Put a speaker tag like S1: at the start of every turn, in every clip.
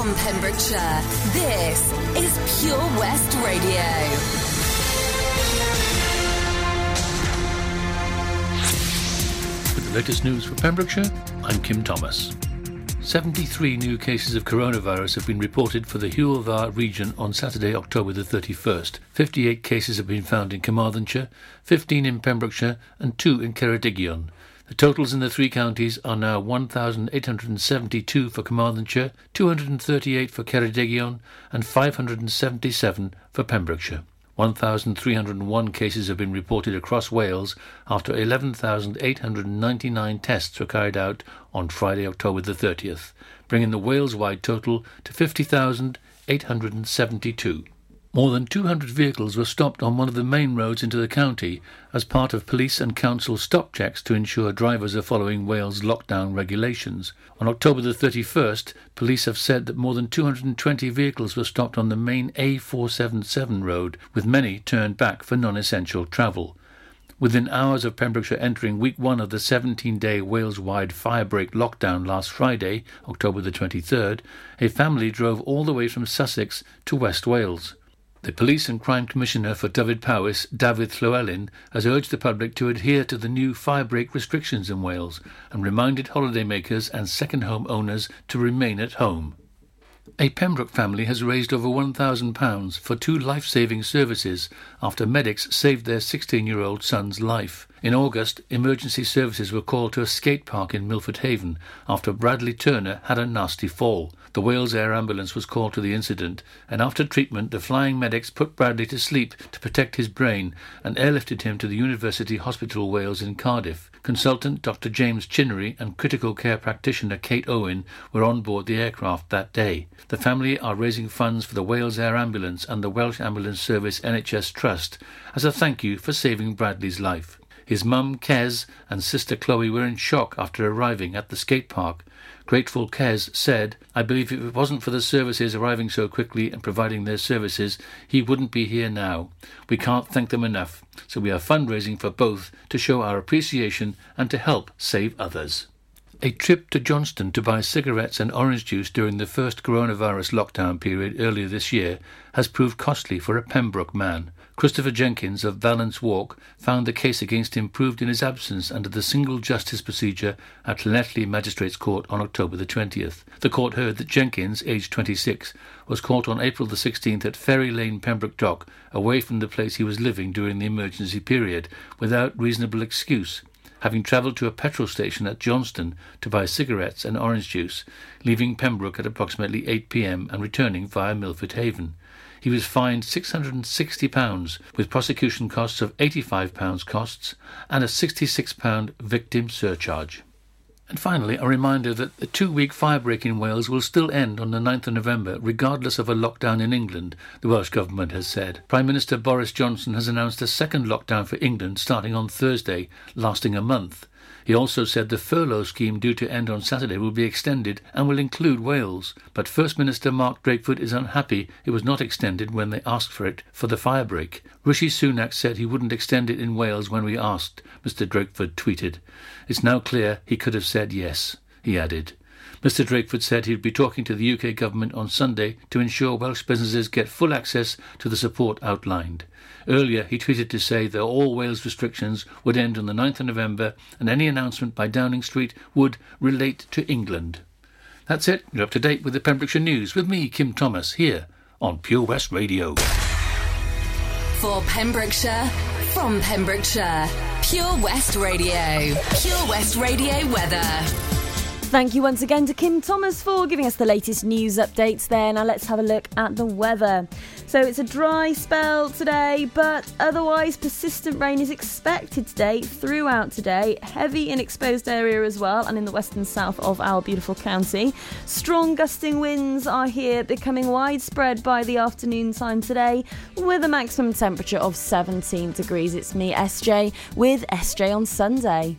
S1: from Pembrokeshire, this is Pure West Radio.
S2: With the latest news for Pembrokeshire, I'm Kim Thomas. 73 new cases of coronavirus have been reported for the Dda region on Saturday, October the 31st. 58 cases have been found in Carmarthenshire, 15 in Pembrokeshire, and 2 in Ceredigion. The totals in the three counties are now 1,872 for Carmarthenshire, 238 for Ceredigion, and 577 for Pembrokeshire. 1,301 cases have been reported across Wales after 11,899 tests were carried out on Friday, October the 30th, bringing the Wales-wide total to 50,872. More than 200 vehicles were stopped on one of the main roads into the county as part of police and council stop checks to ensure drivers are following Wales lockdown regulations. On October the 31st, police have said that more than 220 vehicles were stopped on the main A477 road, with many turned back for non-essential travel. Within hours of Pembrokeshire entering week one of the 17 day Wales wide firebreak lockdown last Friday, October the 23rd, a family drove all the way from Sussex to West Wales. The Police and Crime Commissioner for Dyfed-Powys, Dafydd Llywelyn, has urged the public to adhere to the new firebreak restrictions in Wales and reminded holidaymakers and second home owners to remain at home. A Pembroke family has raised over £1,000 for two life saving services after medics saved their 16 year old son's life. In August, emergency services were called to a skate park in Milford Haven after Bradley Turner had a nasty fall. The Wales Air Ambulance was called to the incident, and after treatment, the flying medics put Bradley to sleep to protect his brain and airlifted him to the University Hospital Wales in Cardiff. Consultant Dr. James Chinnery and critical care practitioner Kate Owen were on board the aircraft that day. The family are raising funds for the Wales Air Ambulance and the Welsh Ambulance Service NHS Trust as a thank you for saving Bradley's life. His mum, Kez, and sister Chloe were in shock after arriving at the skate park. Grateful Kez said, I believe if it wasn't for the services arriving so quickly and providing their services, he wouldn't be here now. We can't thank them enough, so we are fundraising for both to show our appreciation and to help save others. A trip to Johnston to buy cigarettes and orange juice during the first coronavirus lockdown period earlier this year has proved costly for a Pembroke man. Christopher Jenkins of Valence Walk found the case against him proved in his absence under the single justice procedure at Llanelli Magistrates Court on October the 20th. The court heard that Jenkins, aged 26, was caught on April the 16th at Ferry Lane, Pembroke Dock, away from the place he was living during the emergency period, without reasonable excuse having travelled to a petrol station at Johnston to buy cigarettes and orange juice, leaving Pembroke at approximately 8 p.m. and returning via Milford Haven he was fined £660 with prosecution costs of £85 costs and a £66 victim surcharge. And finally, a reminder that the two week firebreak in Wales will still end on the 9th of November, regardless of a lockdown in England, the Welsh Government has said. Prime Minister Boris Johnson has announced a second lockdown for England starting on Thursday, lasting a month. He also said the furlough scheme due to end on Saturday will be extended and will include Wales. But First Minister Mark Drakeford is unhappy it was not extended when they asked for it for the firebreak. Rishi Sunak said he wouldn't extend it in Wales when we asked, Mr Drakeford tweeted. It's now clear he could have said yes, he added. Mr Drakeford said he'd be talking to the UK government on Sunday to ensure Welsh businesses get full access to the support outlined. Earlier, he tweeted to say that all Wales restrictions would end on the 9th of November and any announcement by Downing Street would relate to England. That's it. You're up to date with the Pembrokeshire News with me, Kim Thomas, here on Pure West Radio.
S1: For Pembrokeshire, from Pembrokeshire, Pure West Radio. Pure West Radio weather.
S3: Thank you once again to Kim Thomas for giving us the latest news updates there. Now let's have a look at the weather. So it's a dry spell today, but otherwise persistent rain is expected today throughout today. Heavy in exposed area as well, and in the western south of our beautiful county. Strong gusting winds are here, becoming widespread by the afternoon time today, with a maximum temperature of 17 degrees. It's me, SJ, with SJ on Sunday.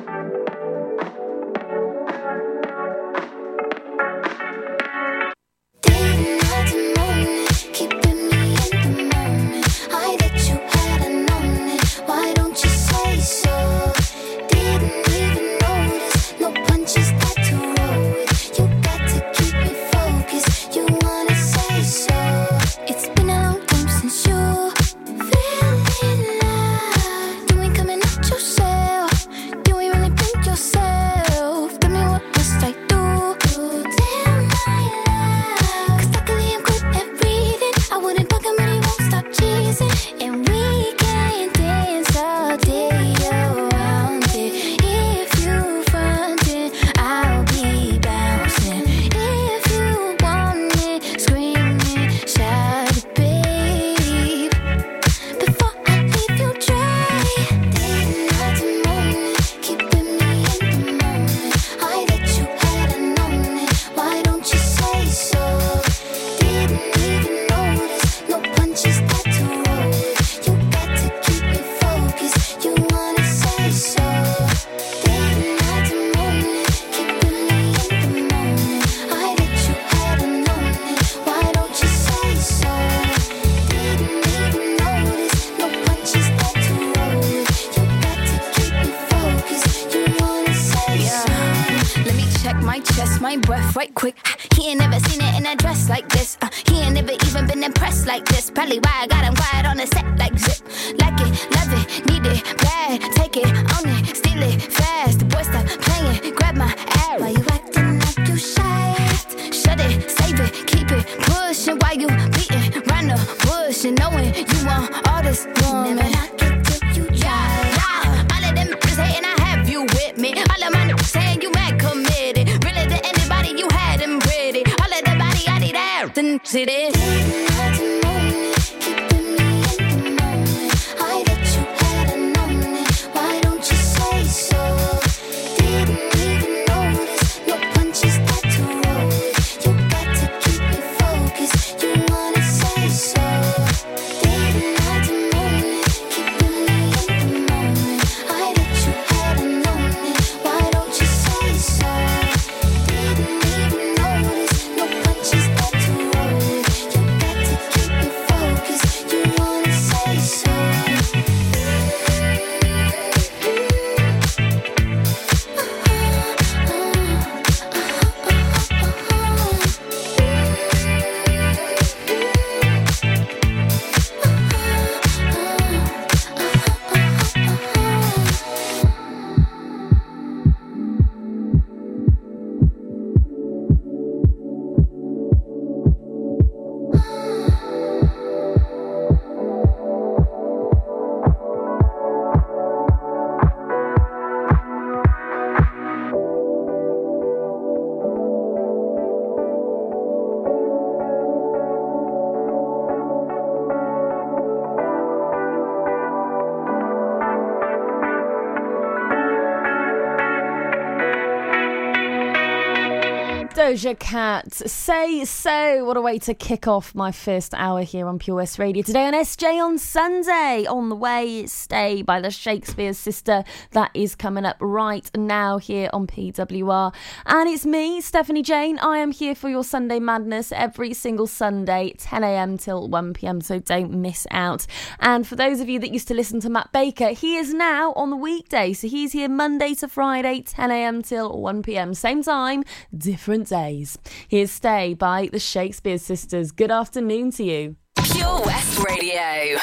S3: Doja Cat, say so. What a way to kick off my first hour here on Pure West Radio today on SJ on Sunday. On the way, Stay by the Shakespears Sister. That is coming up right now here on PWR. And it's me, Stephanie Jane. I am here for your Sunday madness every single Sunday, 10 a.m. till 1 p.m. So don't miss out. And for those of you that used to listen to Matt Baker, he is now on the weekday. So he's here Monday to Friday, 10 a.m. till 1 p.m. Same time, different day days. Here's Stay by the Shakespeare Sisters. Good afternoon to you.
S1: Pure West Radio.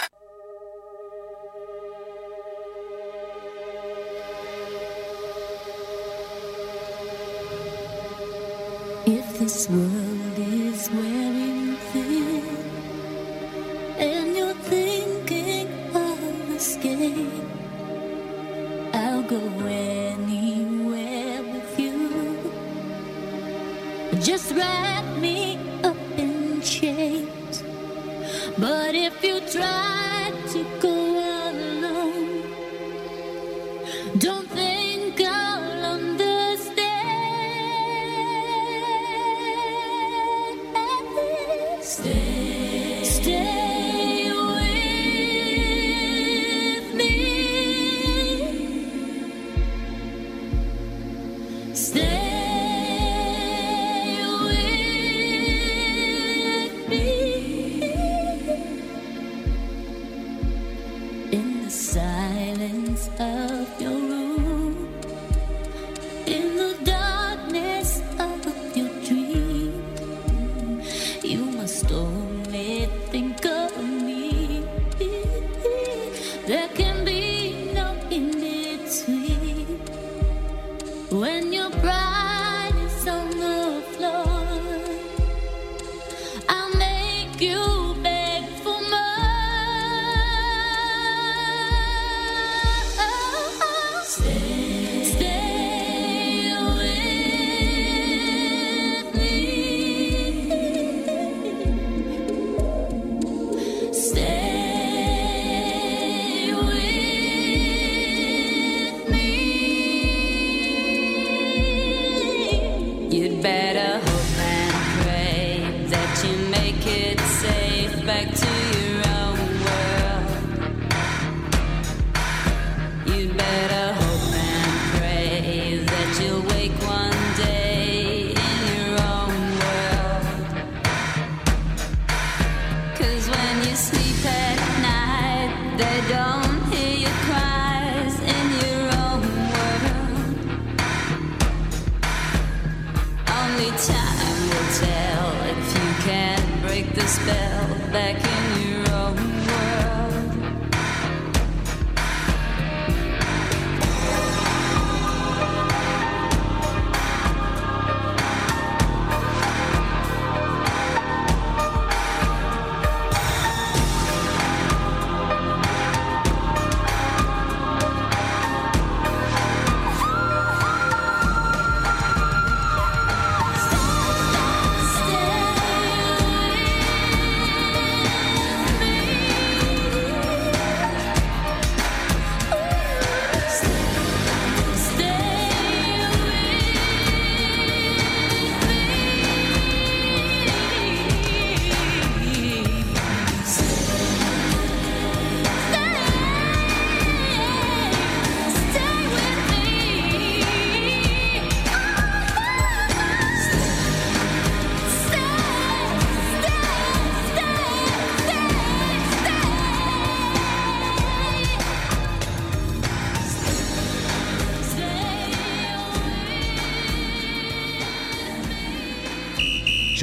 S4: If this world Just wrap me up in chains. But if you
S5: Oh Time will tell if you can break the spell back in your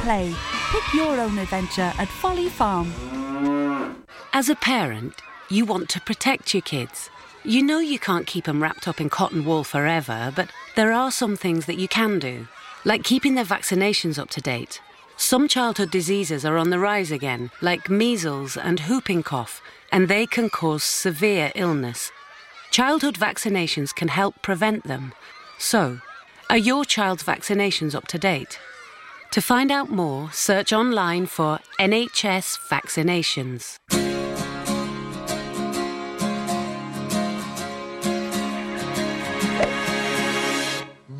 S6: play. Pick your own adventure at Folly Farm.
S7: As a parent, you want to protect your kids. You know you can't keep them wrapped up in cotton wool forever, but there are some things that you can do, like keeping their vaccinations up to date. Some childhood diseases are on the rise again, like measles and whooping cough, and they can cause severe illness. Childhood vaccinations can help prevent them. So, are your child's vaccinations up to date? To find out more, search online for NHS vaccinations.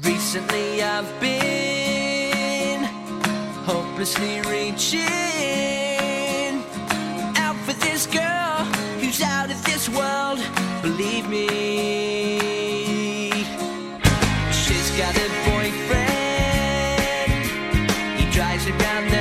S8: Recently I've been hopelessly reaching out for this girl who's out of this world. Believe me, she's got a He drives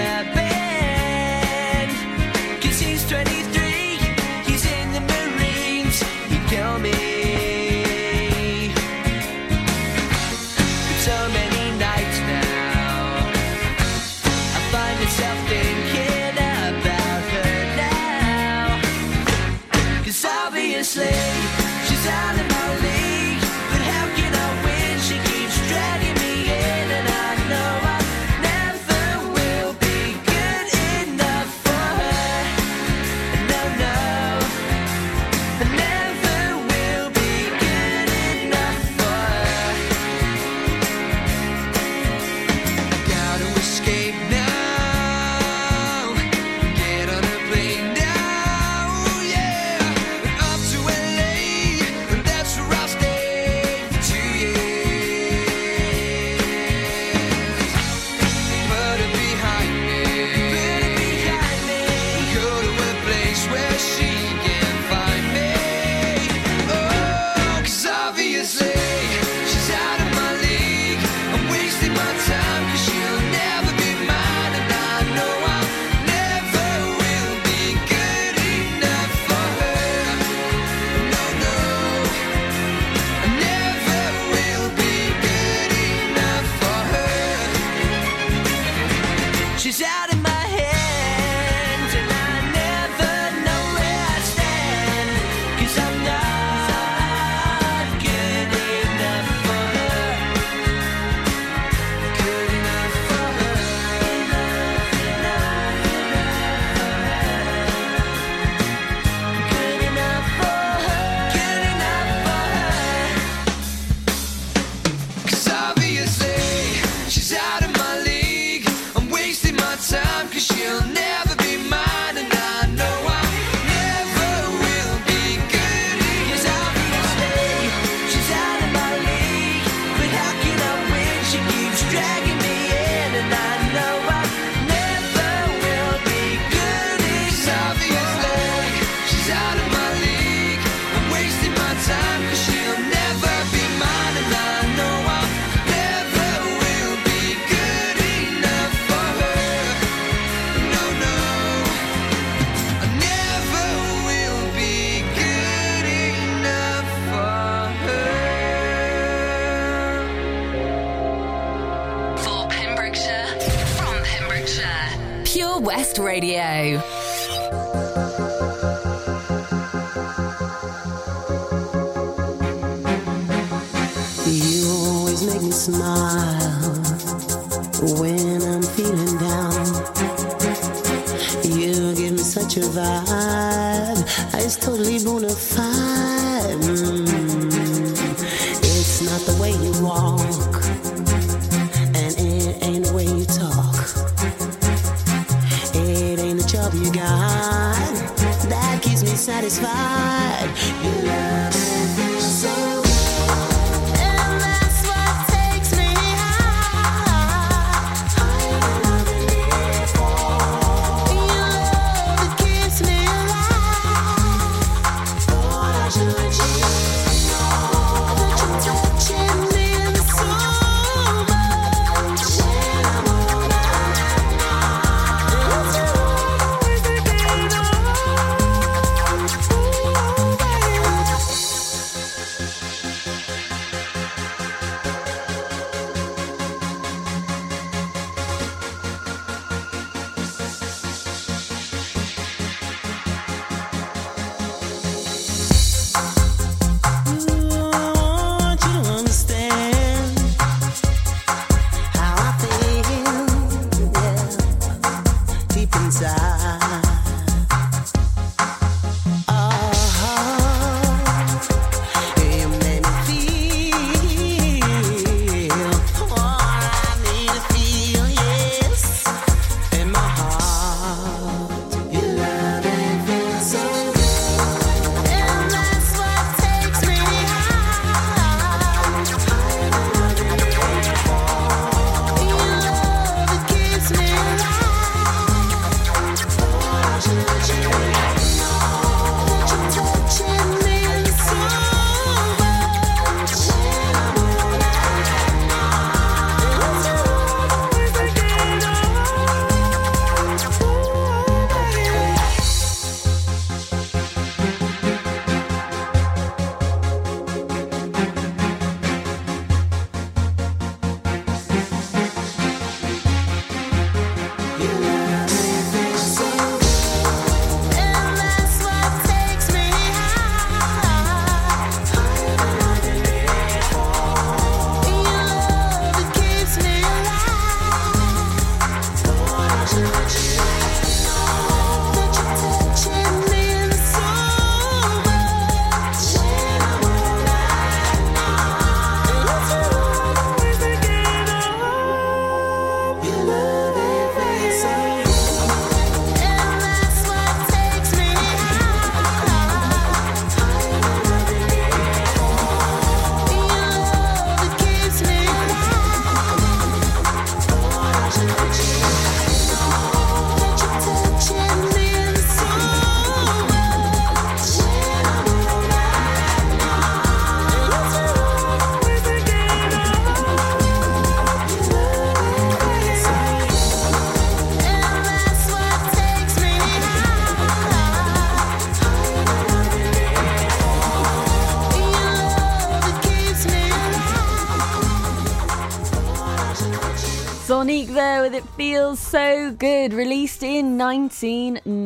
S8: So Good,
S3: released in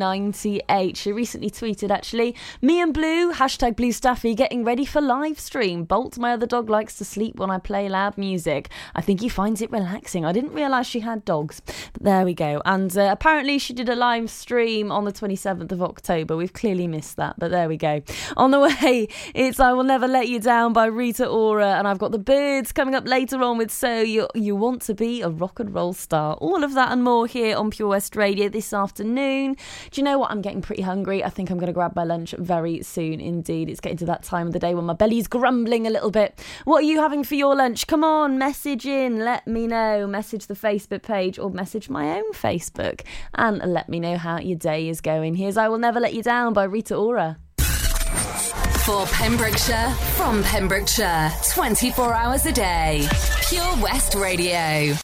S3: 1998. She recently tweeted, actually, me and Blue, hashtag Blue Staffy, getting ready for live stream. Bolt, my other dog, likes to sleep when I play loud music. I think he finds it relaxing. I didn't realise she had dogs. But there we go. And uh, apparently she did a live stream on the 27th of October. We've clearly missed that, but there we go. On the way, it's I Will Never Let You Down by Rita Ora, and I've got the Byrds coming up later on with So You, you Want to Be a Rock and Roll Star. All of that and more here on Pure West Radio this afternoon. Do you know what? I'm getting pretty hungry. I think I'm going to grab my lunch very soon indeed. It's getting to that time of the day when my belly's grumbling a little bit. What are you having for your lunch? Come on, message in, let me know. Message the Facebook page or message my own Facebook and let me know how your day is going. Here's I Will Never Let You Down by Rita Ora.
S1: For Pembrokeshire, from Pembrokeshire, 24 hours a day. Pure West Radio.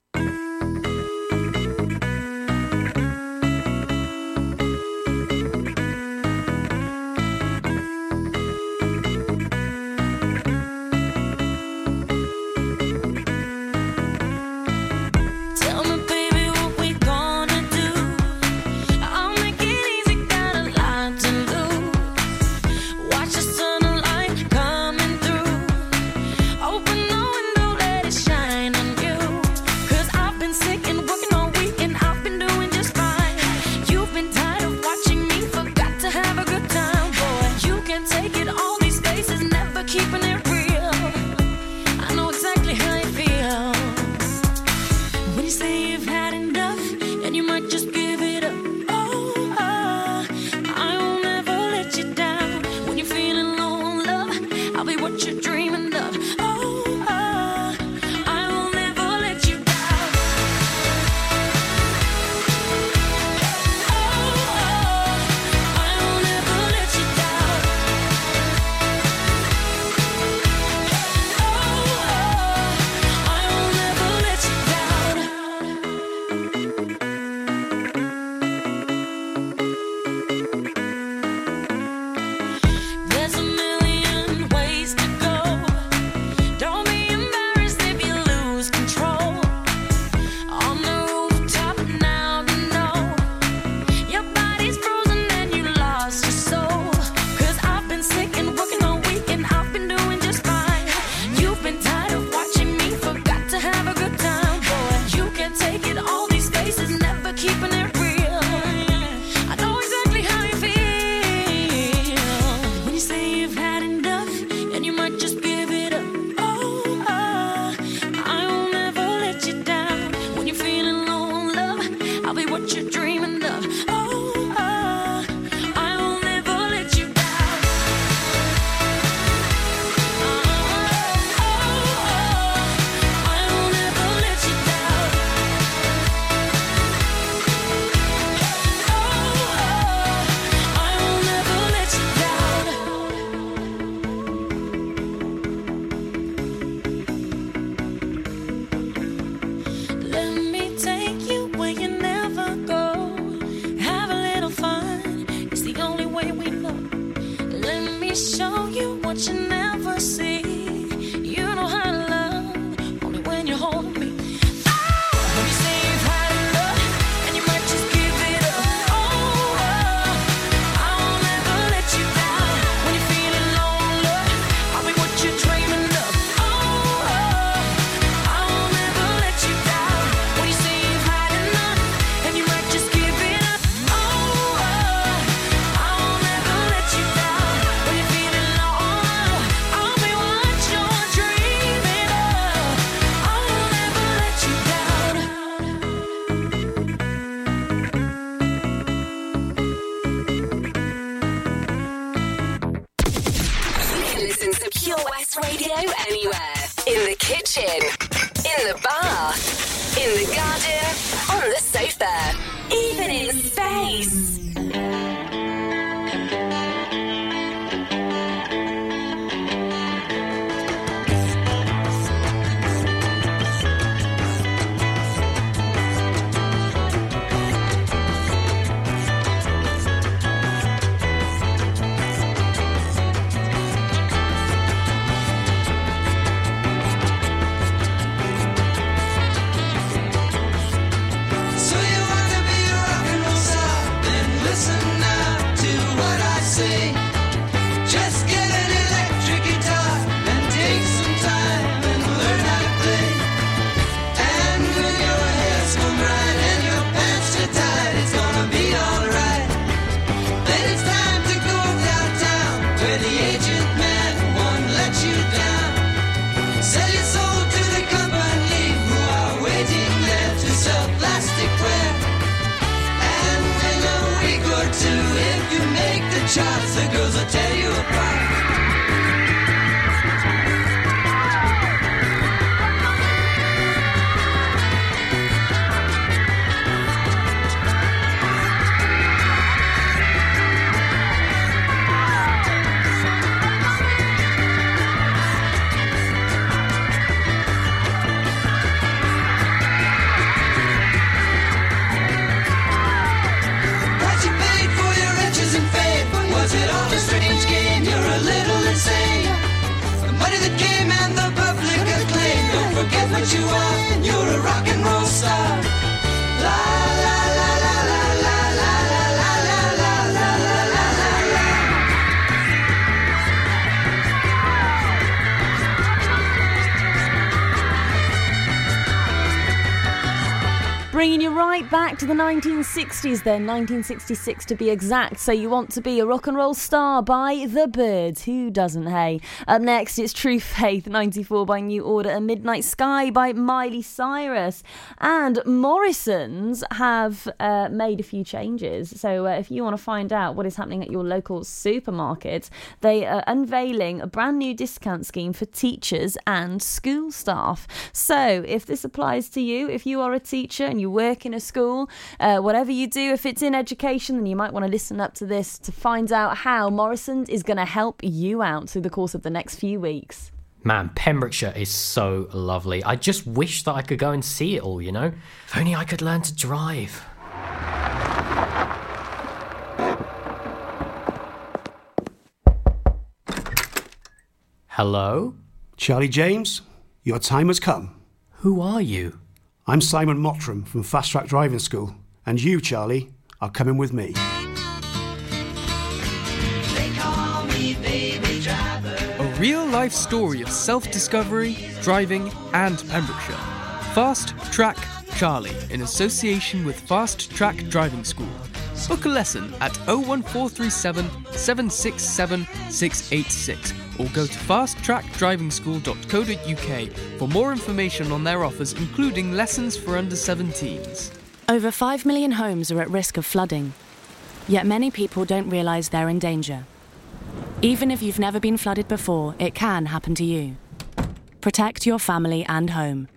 S3: 99 back to the 1960s, then 1966 to be exact. So you want to be a rock and roll star by The Byrds. Who doesn't, hey? Up next, it's True Faith 94 by New Order and Midnight Sky by Miley Cyrus. And Morrisons have uh, made a few changes. So uh, if you want to find out what is happening at your local supermarket, they are unveiling a brand new discount scheme for teachers and school staff. So if this applies to you, if you are a teacher and you work in a school, uh, whatever you do, if it's in education, then you might want to listen up to this to find out how Morrisons is going to help you out through the course of the next few weeks.
S9: Man, Pembrokeshire is so lovely. I just wish that I could go and see it all, you know? If only I could learn to drive. Hello?
S10: Charlie James, your time has come.
S9: Who are you?
S10: I'm Simon Mottram from Fast Track Driving School, and you, Charlie, are coming with me.
S11: A real life story of self discovery, driving, and Pembrokeshire. Fast Track Charlie in association with Fast Track Driving School. Book a lesson at 01437 767 686 or go to fasttrackdrivingschool.co.uk for more information on their offers, including lessons for under 17s.
S12: Over 5 million homes are at risk of flooding, yet many people don't realise they're in danger. Even if you've never been flooded before, it can happen to you. Protect your family and home.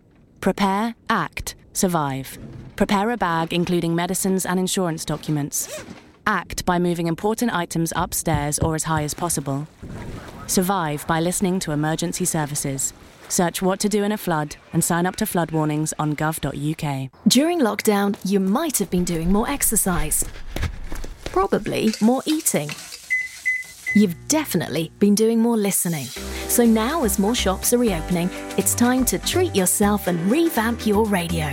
S12: Prepare, act, survive. Prepare a bag including medicines and insurance documents. Act by moving important items upstairs or as high as possible. Survive by listening to emergency services. Search what to do in a flood and sign up to flood warnings on gov.uk.
S13: During lockdown, you might have been doing more exercise. Probably more eating. You've definitely been doing more listening. So now, as more shops are reopening, it's time to treat yourself and revamp your radio.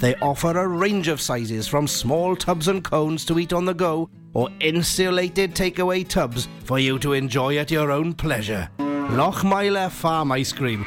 S14: They offer a range of sizes from small tubs and cones to eat on the go or insulated takeaway tubs for you to enjoy at your own pleasure. Lochmeyler Farm Ice Cream.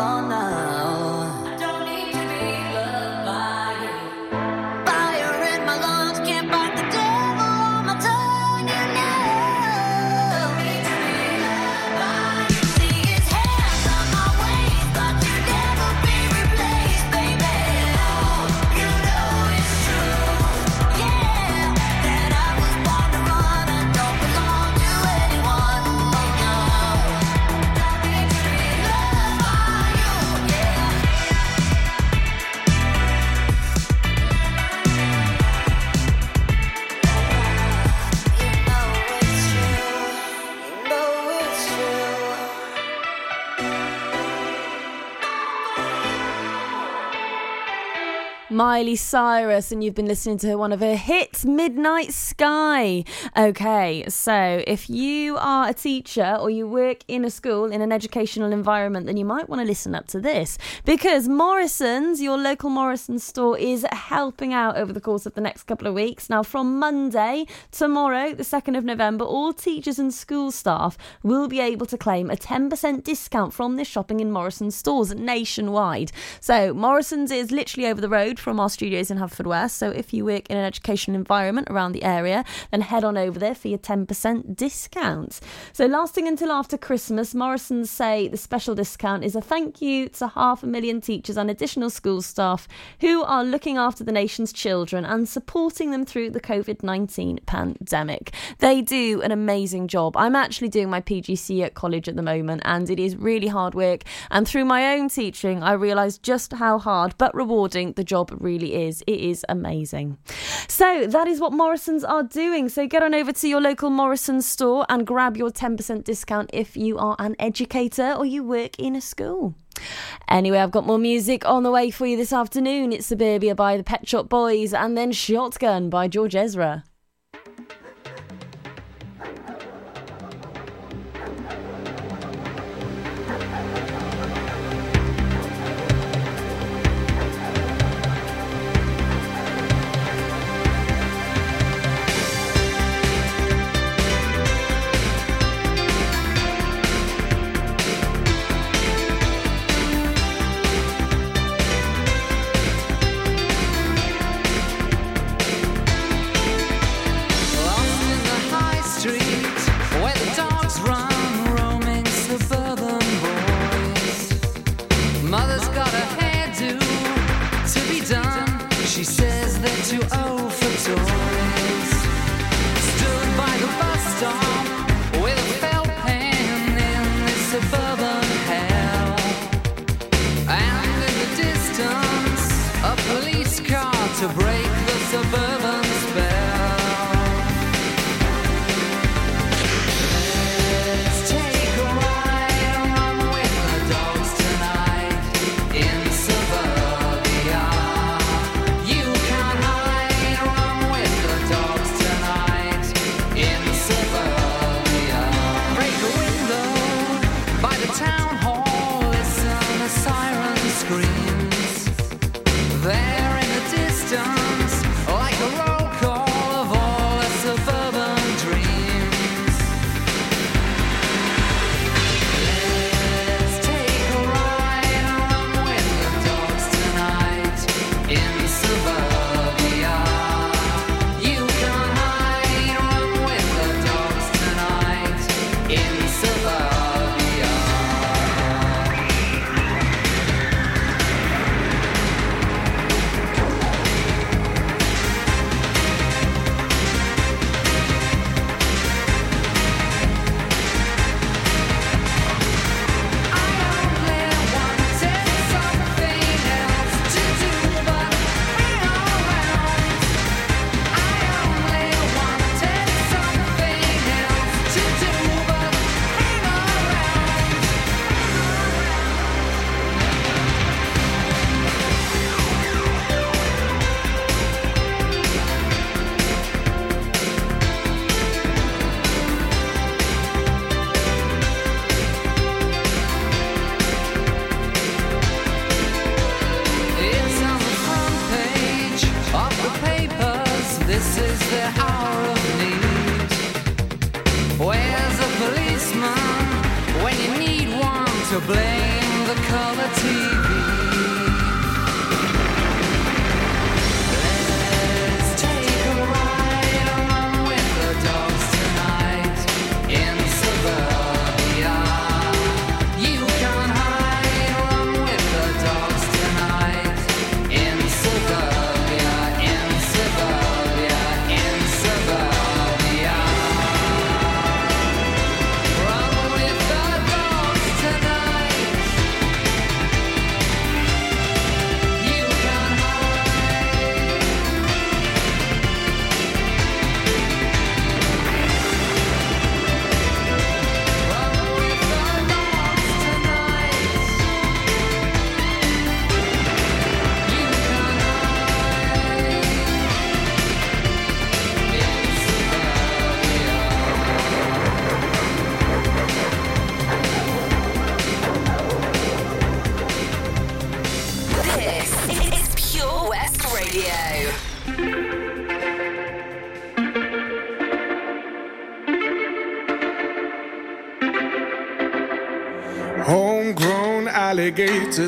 S8: all
S15: night.
S16: Miley Cyrus, and you've been listening to one of her hits, Midnight Sky. Okay, so if you are a teacher or you work in a school in an educational environment, then you might want to listen up to this because Morrisons, your local Morrisons store, is helping out over the course of the next couple of weeks. Now, from Monday, tomorrow, the 2nd of November, all teachers and school staff will be able to claim a 10% discount from their shopping in Morrisons stores nationwide. So, Morrisons is literally over the road from our studios in Haverfordwest. So, if you work in an educational environment around the area, then head on over there for your 10% discount. So, lasting until after Christmas, Morrisons say the special discount is a thank you to half a million teachers and additional school staff who are looking after the nation's children and supporting them through the COVID 19 pandemic. They do an amazing job. I'm actually doing my PGC at college at the moment, and it is really hard work. And through my own teaching, I realised just how hard but rewarding the job really is. It is amazing. So that is what Morrisons are doing. So get on over to your local Morrison store and grab your 10% discount if you are an educator or you work in a school. Anyway, I've got more music on the way for you this afternoon. It's Suburbia by the Pet Shop Boys and then Shotgun by George Ezra.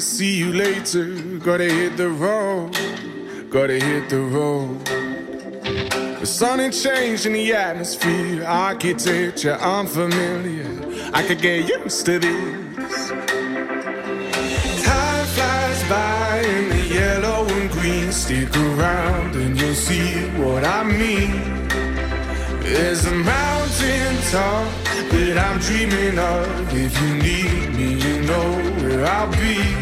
S17: See you later. Gotta hit the road. Gotta hit the road. The sun ain't changed in the atmosphere. Architecture unfamiliar. I could get used to this. Time flies by in the yellow and green. Stick around and you'll see what I mean. There's a mountain top that I'm dreaming of. If you need me, you know where I'll be.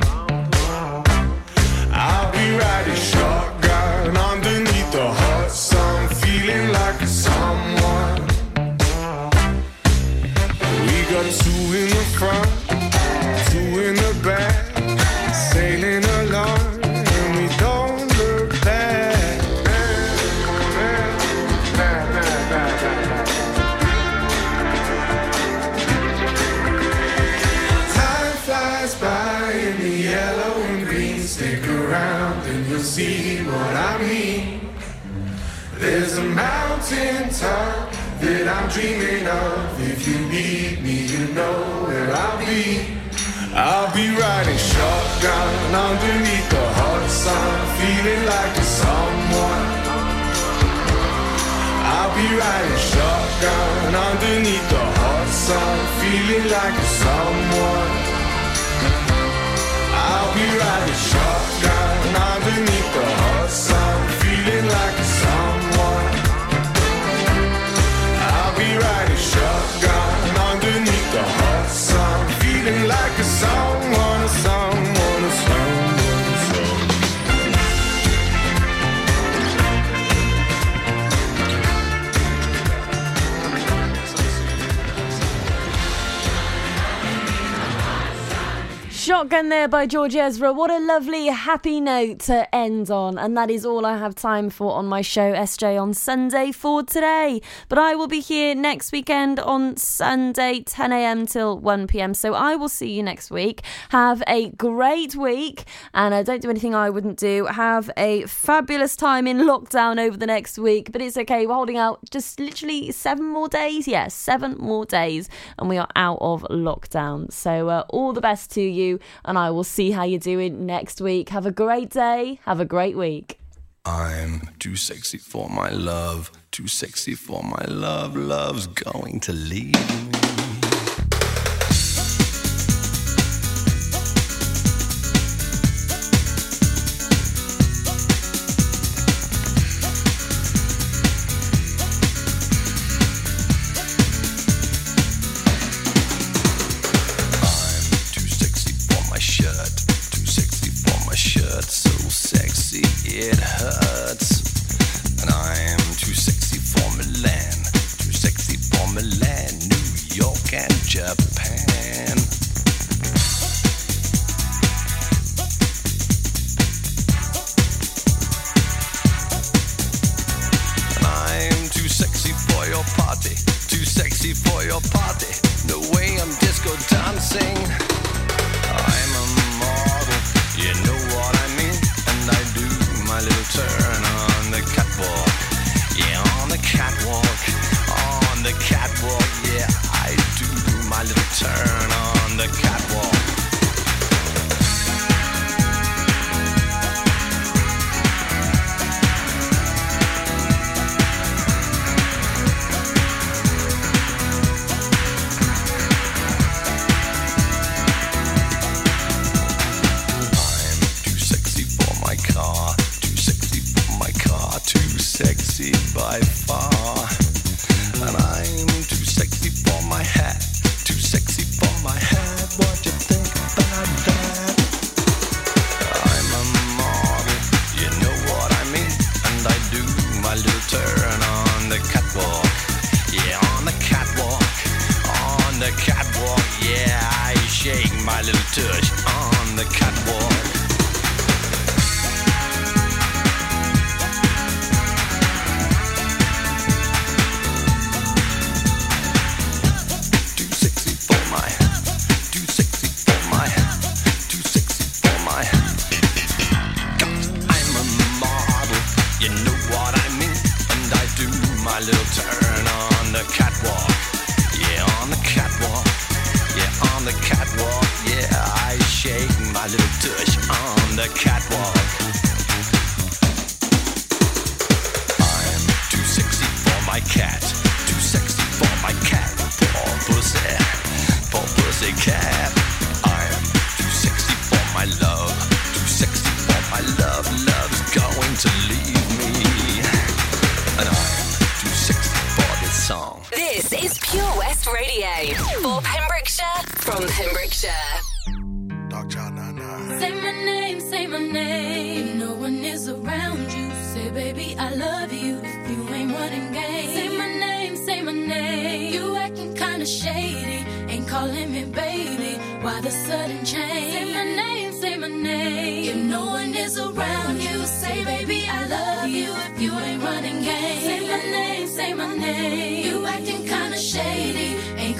S17: Got two in I'm dreaming of. If you need me, you know where I'll be. I'll be riding shotgun underneath the hot sun, feeling like a someone. I'll be riding shotgun underneath the hot sun, feeling like a someone. I'll be riding shotgun underneath the Shotgun
S3: there by George Ezra. What a lovely, happy note to end on. And that is all I have time for on my show, SJ, on Sunday for today. But I will be here next weekend on Sunday, 10 a.m. till 1 p.m. So I will see you next week. Have a great week. And uh, don't do anything I wouldn't do. Have a fabulous time in lockdown over the next week. But it's okay. We're holding out just literally seven more days. Yes, seven more days. And we are out of lockdown. So uh, all the best to you. And I will see how you're doing next week. Have a great day. Have a great week.
S18: I'm too sexy for my love, too sexy for my love. Love's going to leave me.
S1: by far.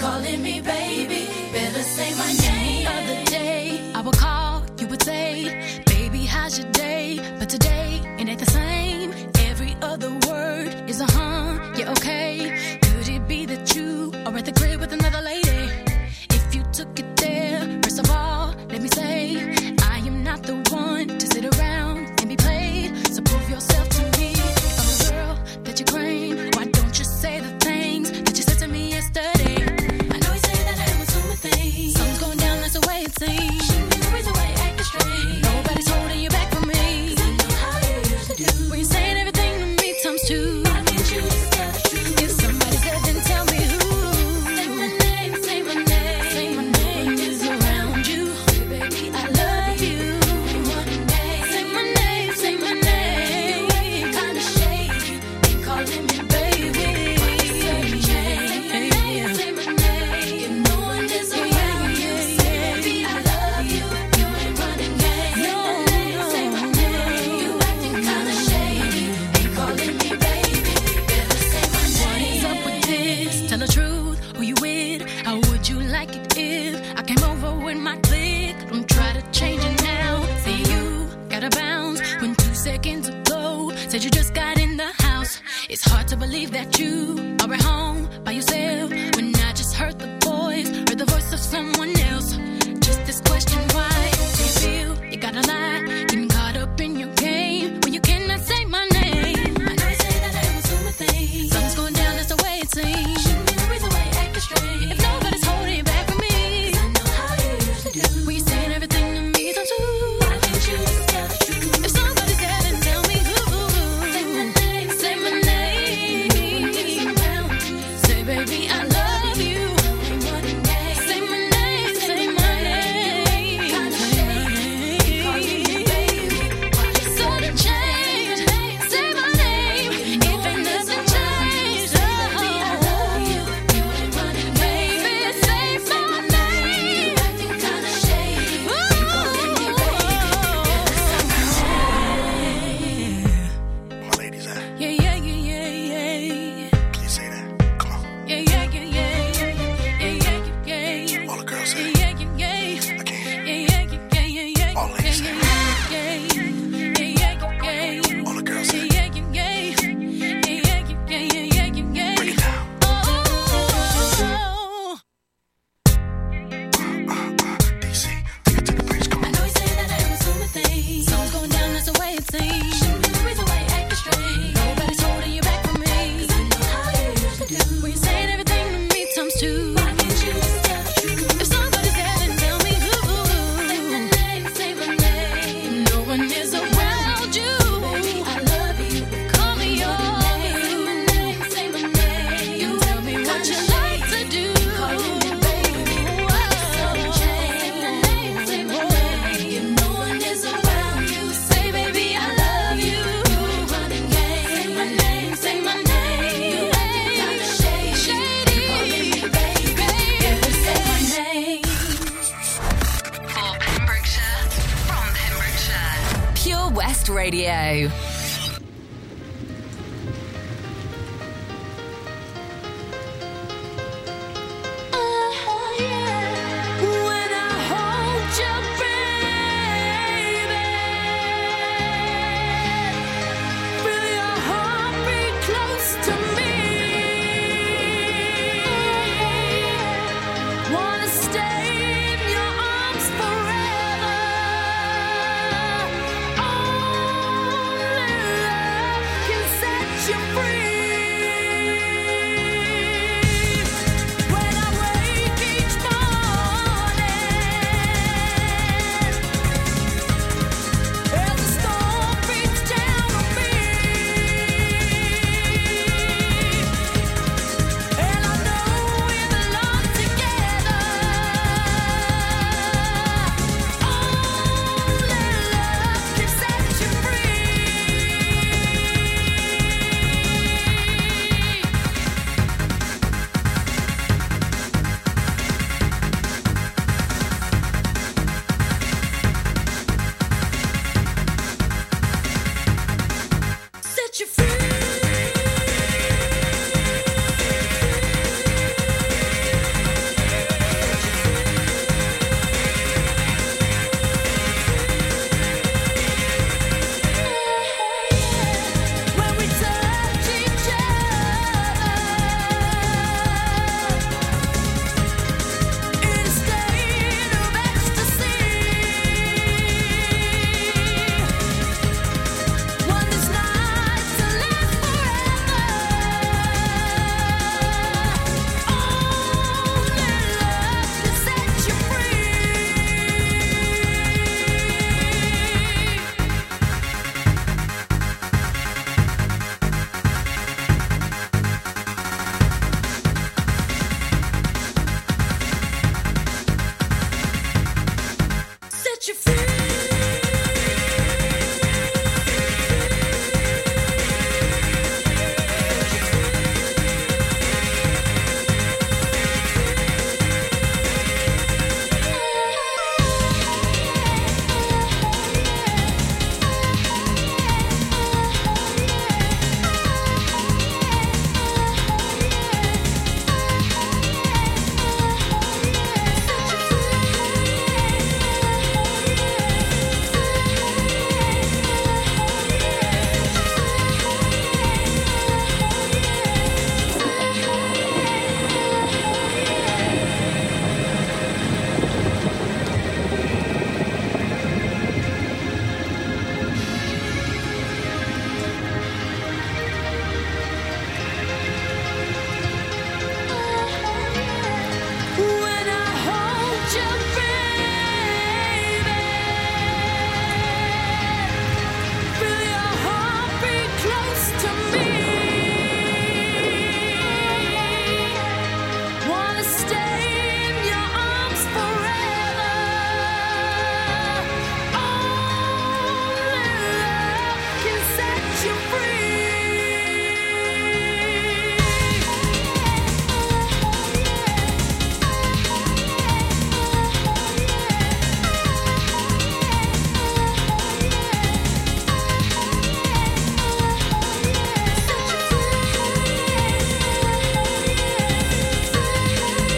S1: Calling me baby. Better say my